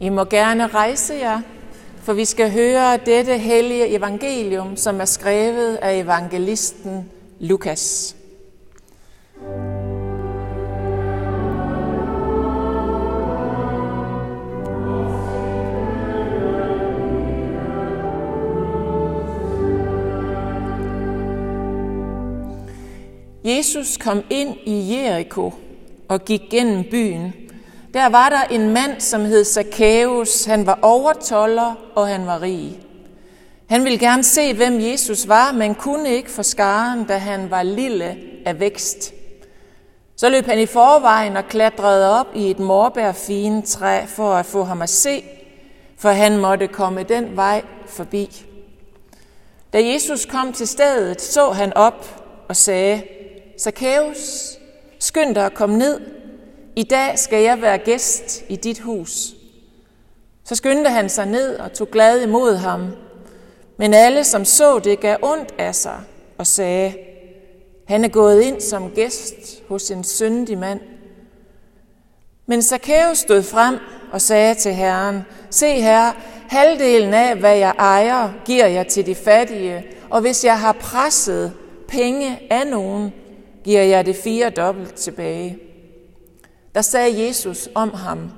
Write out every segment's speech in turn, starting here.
I må gerne rejse jer, for vi skal høre dette hellige evangelium, som er skrevet af evangelisten Lukas. Jesus kom ind i Jericho og gik gennem byen. Der var der en mand, som hed Zacchaeus. Han var overtoller, og han var rig. Han ville gerne se, hvem Jesus var, men kunne ikke for skaren, da han var lille af vækst. Så løb han i forvejen og klatrede op i et morbærfine træ for at få ham at se, for han måtte komme den vej forbi. Da Jesus kom til stedet, så han op og sagde, Zacchaeus, skynd dig at komme ned. I dag skal jeg være gæst i dit hus. Så skyndte han sig ned og tog glad imod ham. Men alle, som så det, gav ondt af sig og sagde, han er gået ind som gæst hos en syndig mand. Men Zacchaeus stod frem og sagde til Herren, Se herre, halvdelen af, hvad jeg ejer, giver jeg til de fattige, og hvis jeg har presset penge af nogen, giver jeg det fire dobbelt tilbage. Der sagde Jesus om ham,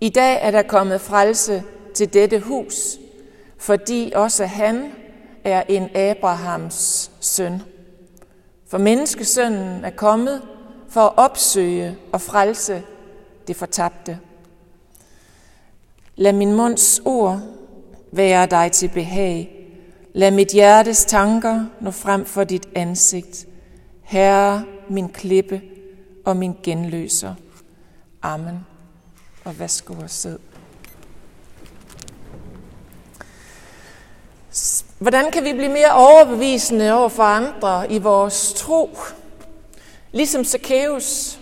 I dag er der kommet frelse til dette hus, fordi også han er en Abrahams søn. For menneskesønnen er kommet for at opsøge og frelse det fortabte. Lad min munds ord være dig til behag. Lad mit hjertes tanker nå frem for dit ansigt. Herre, min klippe og min genløser. Amen. Og værsgo og sid. Hvordan kan vi blive mere overbevisende over for andre i vores tro? Ligesom Zacchaeus.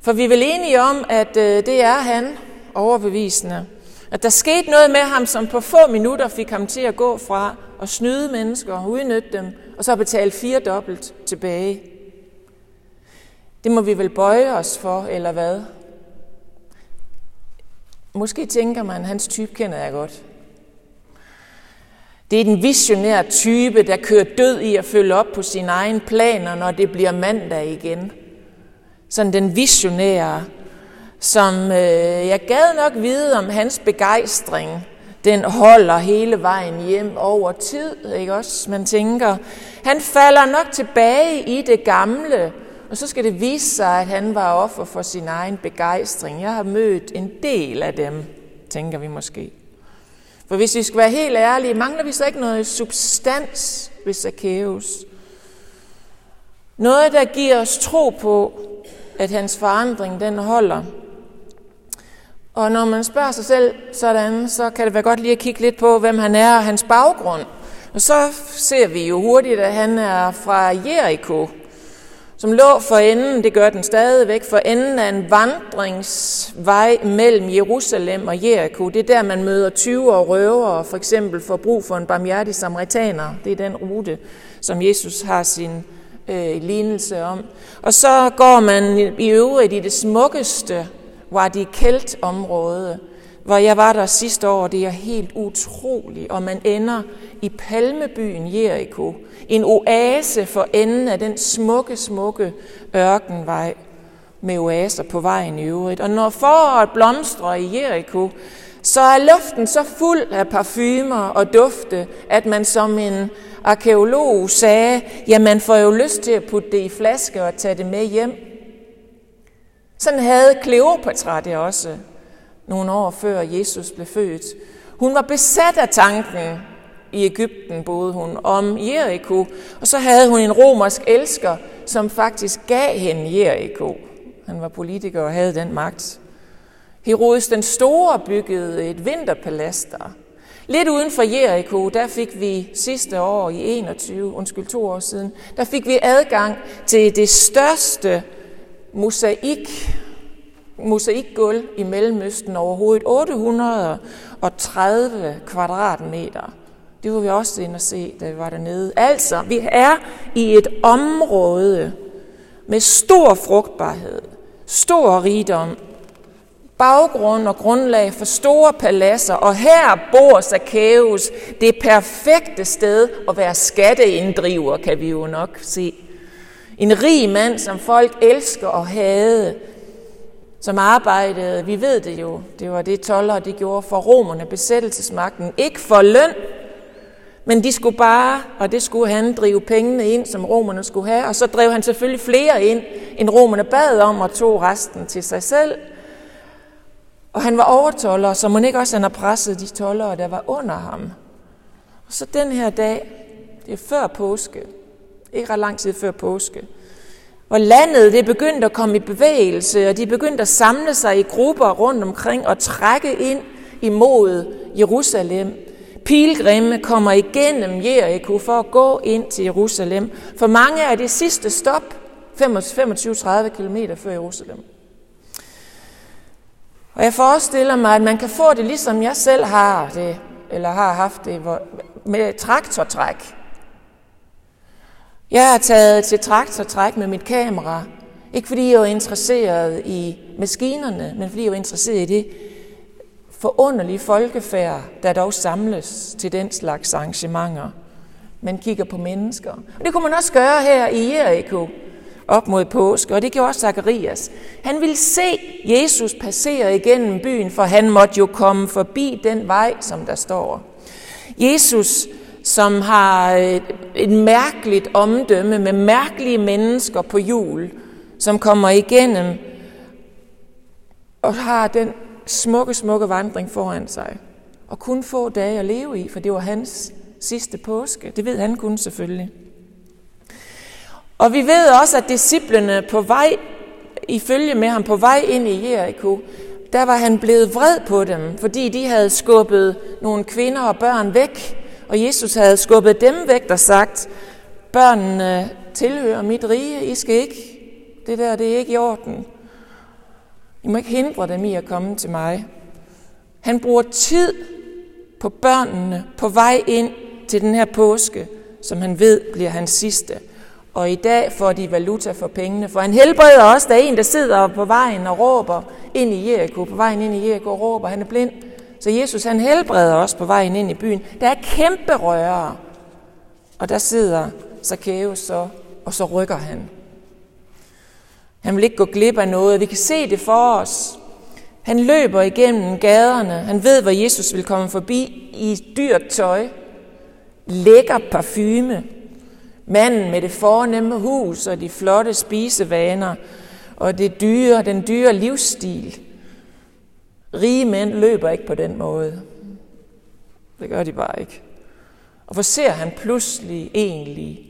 For vi er vel enige om, at øh, det er han, overbevisende. At der skete noget med ham, som på få minutter fik ham til at gå fra at snyde mennesker og udnytte dem, og så betale fire dobbelt tilbage. Det må vi vel bøje os for, eller hvad? Måske tænker man, hans type kender jeg godt. Det er den visionære type, der kører død i at følge op på sine egne planer, når det bliver mandag igen. Sådan den visionære, som øh, jeg gad nok vide om hans begejstring, den holder hele vejen hjem over tid, ikke også? Man tænker, han falder nok tilbage i det gamle, og så skal det vise sig, at han var offer for sin egen begejstring. Jeg har mødt en del af dem, tænker vi måske. For hvis vi skal være helt ærlige, mangler vi så ikke noget substans ved Zacchaeus? Noget, der giver os tro på, at hans forandring den holder. Og når man spørger sig selv sådan, så kan det være godt lige at kigge lidt på, hvem han er og hans baggrund. Og så ser vi jo hurtigt, at han er fra Jericho, som lå for enden, det gør den stadigvæk, for enden af en vandringsvej mellem Jerusalem og Jericho. Det er der, man møder 20 og røvere, for eksempel for brug for en barmhjertig samaritaner. Det er den rute, som Jesus har sin øh, lignelse om. Og så går man i øvrigt i det smukkeste Wadi Kelt område, hvor jeg var der sidste år. Det er helt utroligt, og man ender i palmebyen Jericho, en oase for enden af den smukke, smukke ørkenvej med oaser på vejen i øvrigt. Og når foråret blomstrer i Jericho, så er luften så fuld af parfumer og dufte, at man som en arkeolog sagde, ja, man får jo lyst til at putte det i flaske og tage det med hjem. Sådan havde Kleopatra det også nogle år før Jesus blev født. Hun var besat af tanken, i Ægypten boede hun, om Jericho, og så havde hun en romersk elsker, som faktisk gav hende Jericho. Han var politiker og havde den magt. Herodes den Store byggede et vinterpalads der. Lidt uden for Jericho, der fik vi sidste år i 21, undskyld to år siden, der fik vi adgang til det største mosaik mosaikgulv i Mellemøsten overhovedet 830 kvadratmeter. Det var vi også inde og se, da vi var dernede. Altså, vi er i et område med stor frugtbarhed, stor rigdom, baggrund og grundlag for store paladser, og her bor Zacchaeus, det perfekte sted at være skatteinddriver, kan vi jo nok se. En rig mand, som folk elsker og hade, som arbejdede, vi ved det jo, det var det toller, de gjorde for romerne, besættelsesmagten, ikke for løn, men de skulle bare, og det skulle han, drive pengene ind, som romerne skulle have, og så drev han selvfølgelig flere ind, end romerne bad om, og tog resten til sig selv. Og han var overtoller, så man ikke også han har presset de tollere, der var under ham. Og så den her dag, det er før påske, ikke ret lang tid før påske, hvor landet det begyndte at komme i bevægelse, og de begyndte at samle sig i grupper rundt omkring og trække ind imod Jerusalem. Pilgrimme kommer igennem Jericho for at gå ind til Jerusalem. For mange er det sidste stop 25-30 km før Jerusalem. Og jeg forestiller mig, at man kan få det ligesom jeg selv har det, eller har haft det, med traktortræk. Jeg har taget til traktortræk med mit kamera, ikke fordi jeg var interesseret i maskinerne, men fordi jeg var interesseret i det forunderlige folkefærd, der dog samles til den slags arrangementer. Man kigger på mennesker. Og det kunne man også gøre her i Jericho op mod påske, og det gjorde også Zacharias. Han ville se Jesus passere igennem byen, for han måtte jo komme forbi den vej, som der står. Jesus, som har øh, et mærkeligt omdømme med mærkelige mennesker på jul, som kommer igennem og har den smukke, smukke vandring foran sig. Og kun få dage at leve i, for det var hans sidste påske. Det ved han kun selvfølgelig. Og vi ved også, at disciplene på vej, ifølge med ham på vej ind i Jericho, der var han blevet vred på dem, fordi de havde skubbet nogle kvinder og børn væk, og Jesus havde skubbet dem væk og sagt, børnene tilhører mit rige, I skal ikke, det der, det er ikke i orden. I må ikke hindre dem i at komme til mig. Han bruger tid på børnene på vej ind til den her påske, som han ved bliver hans sidste. Og i dag får de valuta for pengene, for han helbreder også, der er en, der sidder på vejen og råber ind i Jericho, på vejen ind i Jericho og råber, han er blind. Så Jesus han helbreder os på vejen ind i byen. Der er kæmpe rører. og der sidder Zacchaeus så, og så rykker han. Han vil ikke gå glip af noget. Vi kan se det for os. Han løber igennem gaderne. Han ved, hvor Jesus vil komme forbi i dyrt tøj. Lækker parfume. Manden med det fornemme hus og de flotte spisevaner og det dyre, den dyre livsstil. Rige mænd løber ikke på den måde. Det gør de bare ikke. Og hvor ser han pludselig egentlig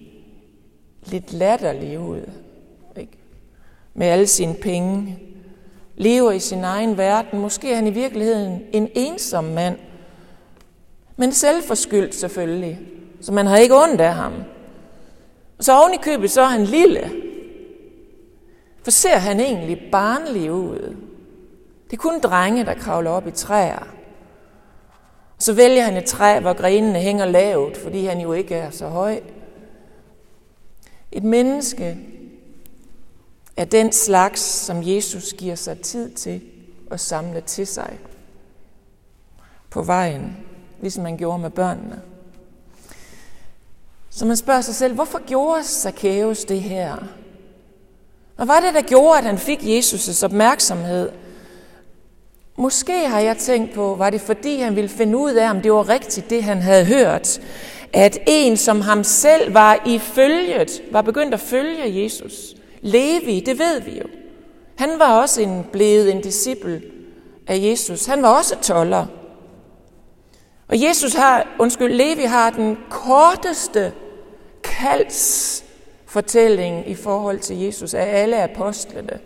lidt latterlig ud Ikke? med alle sine penge, lever i sin egen verden. Måske er han i virkeligheden en ensom mand, men selvforskyldt selvfølgelig, så man har ikke ondt af ham. Og så oven i købet, så er han lille. For ser han egentlig barnlig ud? Det er kun drenge, der kravler op i træer. Så vælger han et træ, hvor grenene hænger lavt, fordi han jo ikke er så høj. Et menneske, er den slags, som Jesus giver sig tid til at samle til sig på vejen, ligesom man gjorde med børnene. Så man spørger sig selv, hvorfor gjorde Zacchaeus det her? Hvad var det, der gjorde, at han fik Jesus' opmærksomhed? Måske har jeg tænkt på, var det fordi han ville finde ud af, om det var rigtigt, det han havde hørt. At en, som ham selv var i følget, var begyndt at følge Jesus. Levi, det ved vi jo. Han var også en, blevet en disciple af Jesus. Han var også toller. Og Jesus har, undskyld, Levi har den korteste kalds fortælling i forhold til Jesus af alle apostlene.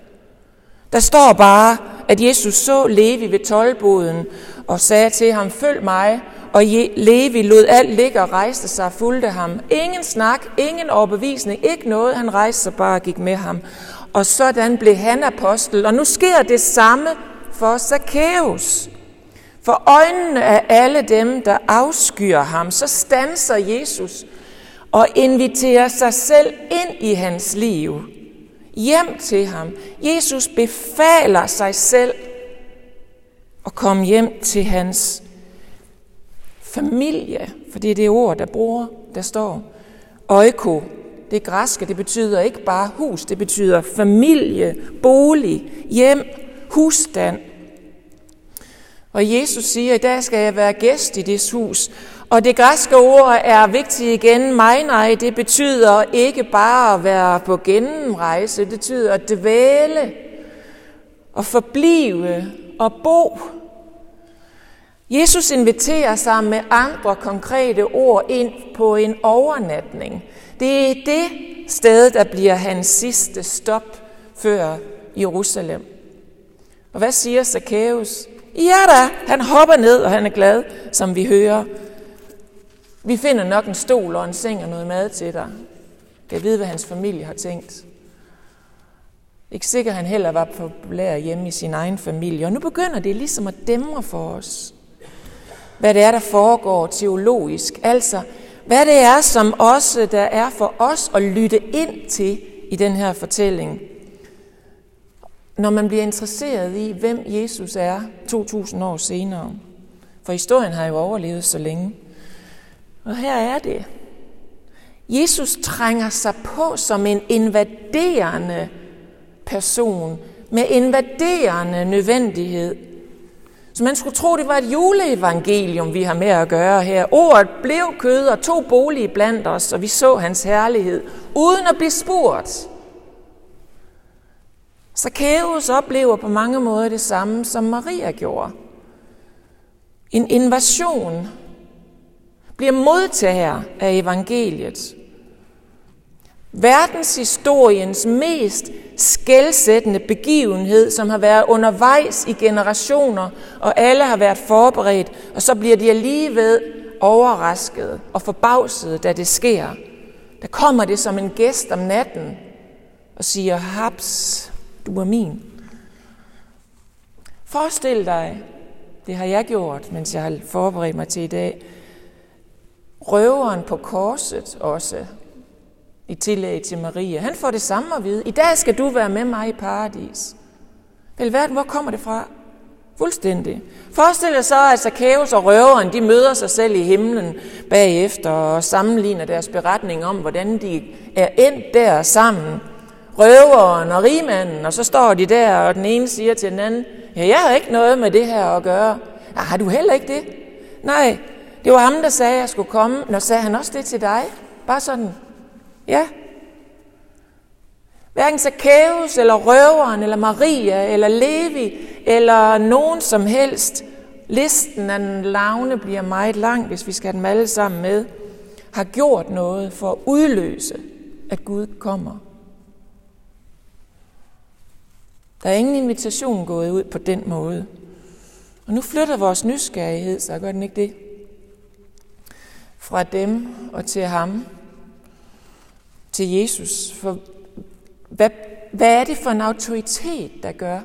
Der står bare, at Jesus så Levi ved tolvboden og sagde til ham, følg mig, og Levi lod alt ligge og rejste sig og fulgte ham. Ingen snak, ingen overbevisning, ikke noget. Han rejste sig bare og gik med ham. Og sådan blev han apostel. Og nu sker det samme for Zacchaeus. For øjnene af alle dem, der afskyer ham, så stanser Jesus og inviterer sig selv ind i hans liv. Hjem til ham. Jesus befaler sig selv at komme hjem til hans familie, for det er det ord, der bruger, der står. Øjko, det græske, det betyder ikke bare hus, det betyder familie, bolig, hjem, husstand. Og Jesus siger, i dag skal jeg være gæst i det hus. Og det græske ord er vigtigt igen. Mig nej, det betyder ikke bare at være på gennemrejse. Det betyder at dvæle og forblive og bo. Jesus inviterer sig med andre konkrete ord ind på en overnatning. Det er det sted, der bliver hans sidste stop før Jerusalem. Og hvad siger Zacchaeus? Ja da, han hopper ned, og han er glad, som vi hører. Vi finder nok en stol og en seng og noget mad til dig. Kan vide, hvad hans familie har tænkt. Ikke sikkert, han heller var populær hjemme i sin egen familie. Og nu begynder det ligesom at dæmre for os, hvad det er, der foregår teologisk. Altså, hvad det er, som også der er for os at lytte ind til i den her fortælling. Når man bliver interesseret i, hvem Jesus er 2000 år senere. For historien har jo overlevet så længe. Og her er det. Jesus trænger sig på som en invaderende person med invaderende nødvendighed. Så man skulle tro, det var et juleevangelium, vi har med at gøre her. Ordet blev kød og tog bolig blandt os, og vi så hans herlighed, uden at blive spurgt. Så Kæus oplever på mange måder det samme, som Maria gjorde. En invasion bliver modtager af evangeliet. Verdenshistoriens mest skældsættende begivenhed, som har været undervejs i generationer, og alle har været forberedt, og så bliver de alligevel overrasket og forbavset, da det sker. Der kommer det som en gæst om natten og siger, haps, du er min. Forestil dig, det har jeg gjort, mens jeg har forberedt mig til i dag, røveren på korset også, i tillæg til Maria. Han får det samme at vide. I dag skal du være med mig i paradis. Vel verden, hvor kommer det fra? Fuldstændig. Forestil dig så, at Zacchaeus og røveren, de møder sig selv i himlen bagefter og sammenligner deres beretning om, hvordan de er endt der sammen. Røveren og rigmanden, og så står de der, og den ene siger til den anden, ja, jeg har ikke noget med det her at gøre. Ja, har du heller ikke det? Nej, det var ham, der sagde, at jeg skulle komme. Når sagde han også det til dig? Bare sådan, Ja. Hverken Zacchaeus, eller røveren, eller Maria, eller Levi, eller nogen som helst. Listen af den lavne bliver meget lang, hvis vi skal have dem alle sammen med. Har gjort noget for at udløse, at Gud kommer. Der er ingen invitation gået ud på den måde. Og nu flytter vores nysgerrighed, så gør den ikke det? Fra dem og til ham til Jesus. For hvad, hvad er det for en autoritet, der gør,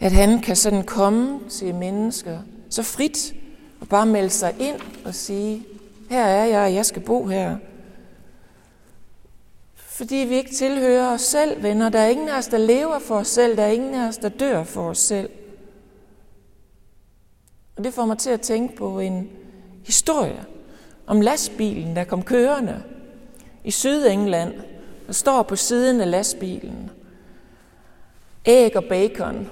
at han kan sådan komme til mennesker så frit og bare melde sig ind og sige, her er jeg, og jeg skal bo her. Fordi vi ikke tilhører os selv, venner. Der er ingen af os, der lever for os selv. Der er ingen af os, der dør for os selv. Og det får mig til at tænke på en historie om lastbilen, der kom kørende i Sydengland, der står på siden af lastbilen. Æg og bacon.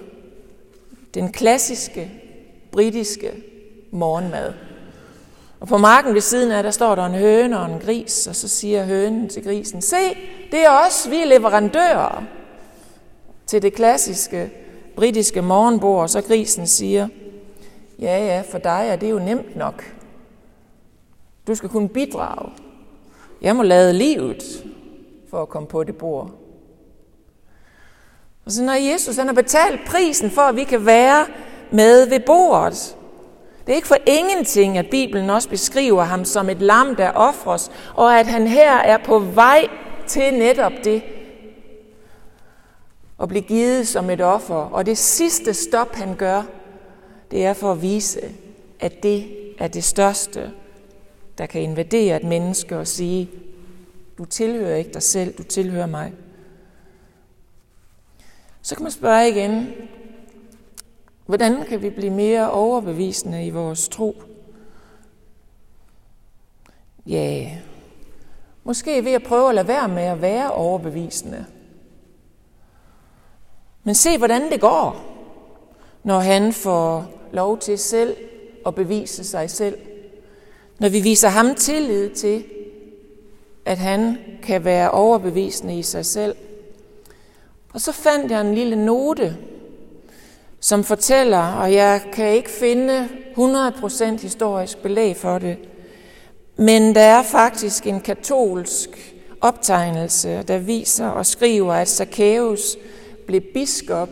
Den klassiske britiske morgenmad. Og på marken ved siden af, der står der en høne og en gris, og så siger hønen til grisen, se, det er os, vi er leverandører til det klassiske britiske morgenbord. Og så grisen siger, ja ja, for dig er det jo nemt nok. Du skal kunne bidrage. Jeg må lade livet for at komme på det bord. Og så når Jesus han har betalt prisen for, at vi kan være med ved bordet. Det er ikke for ingenting, at Bibelen også beskriver ham som et lam, der offres, og at han her er på vej til netop det. At blive givet som et offer. Og det sidste stop, han gør, det er for at vise, at det er det største der kan invadere et menneske og sige, du tilhører ikke dig selv, du tilhører mig. Så kan man spørge igen, Hvordan kan vi blive mere overbevisende i vores tro? Ja, måske ved at prøve at lade være med at være overbevisende. Men se, hvordan det går, når han får lov til selv at bevise sig selv. Når vi viser ham tillid til, at han kan være overbevisende i sig selv. Og så fandt jeg en lille note, som fortæller, og jeg kan ikke finde 100% historisk belæg for det, men der er faktisk en katolsk optegnelse, der viser og skriver, at Zacchaeus blev biskop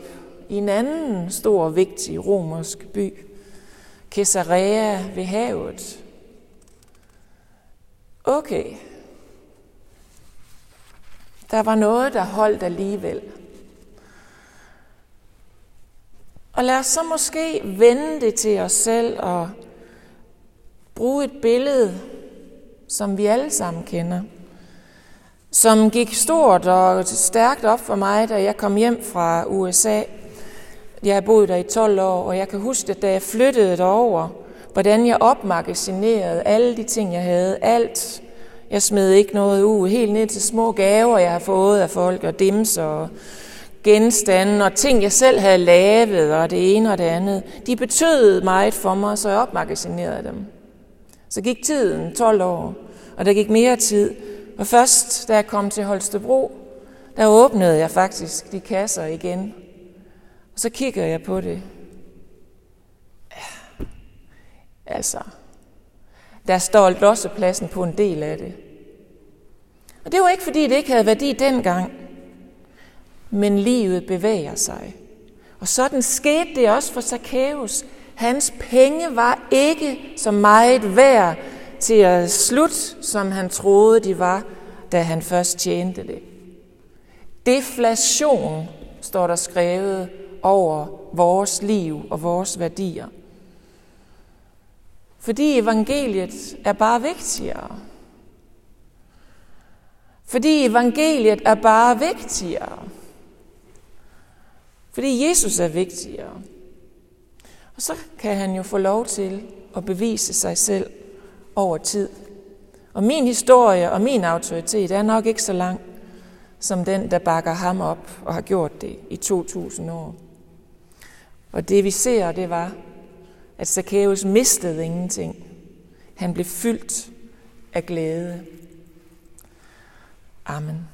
i en anden stor, vigtig romersk by, Caesarea ved havet. Okay. Der var noget, der holdt alligevel. Og lad os så måske vende det til os selv og bruge et billede, som vi alle sammen kender, som gik stort og stærkt op for mig, da jeg kom hjem fra USA. Jeg har boet der i 12 år, og jeg kan huske, at da jeg flyttede derover, hvordan jeg opmagasinerede alle de ting, jeg havde. Alt. Jeg smed ikke noget ud, helt ned til små gaver, jeg har fået af folk, og dimser og genstande og ting, jeg selv havde lavet, og det ene og det andet, de betød meget for mig, så jeg opmagasinerede dem. Så gik tiden, 12 år, og der gik mere tid. Og først, da jeg kom til Holstebro, der åbnede jeg faktisk de kasser igen. Og så kigger jeg på det. Ja, altså, der står lossepladsen på en del af det. Og det var ikke, fordi det ikke havde værdi dengang men livet bevæger sig. Og sådan skete det også for Zacchaeus. Hans penge var ikke så meget værd til at slutte, som han troede, de var, da han først tjente det. Deflation står der skrevet over vores liv og vores værdier. Fordi evangeliet er bare vigtigere. Fordi evangeliet er bare vigtigere. Fordi Jesus er vigtigere. Og så kan han jo få lov til at bevise sig selv over tid. Og min historie og min autoritet er nok ikke så lang som den, der bakker ham op og har gjort det i 2000 år. Og det vi ser, det var, at Zacchaeus mistede ingenting. Han blev fyldt af glæde. Amen.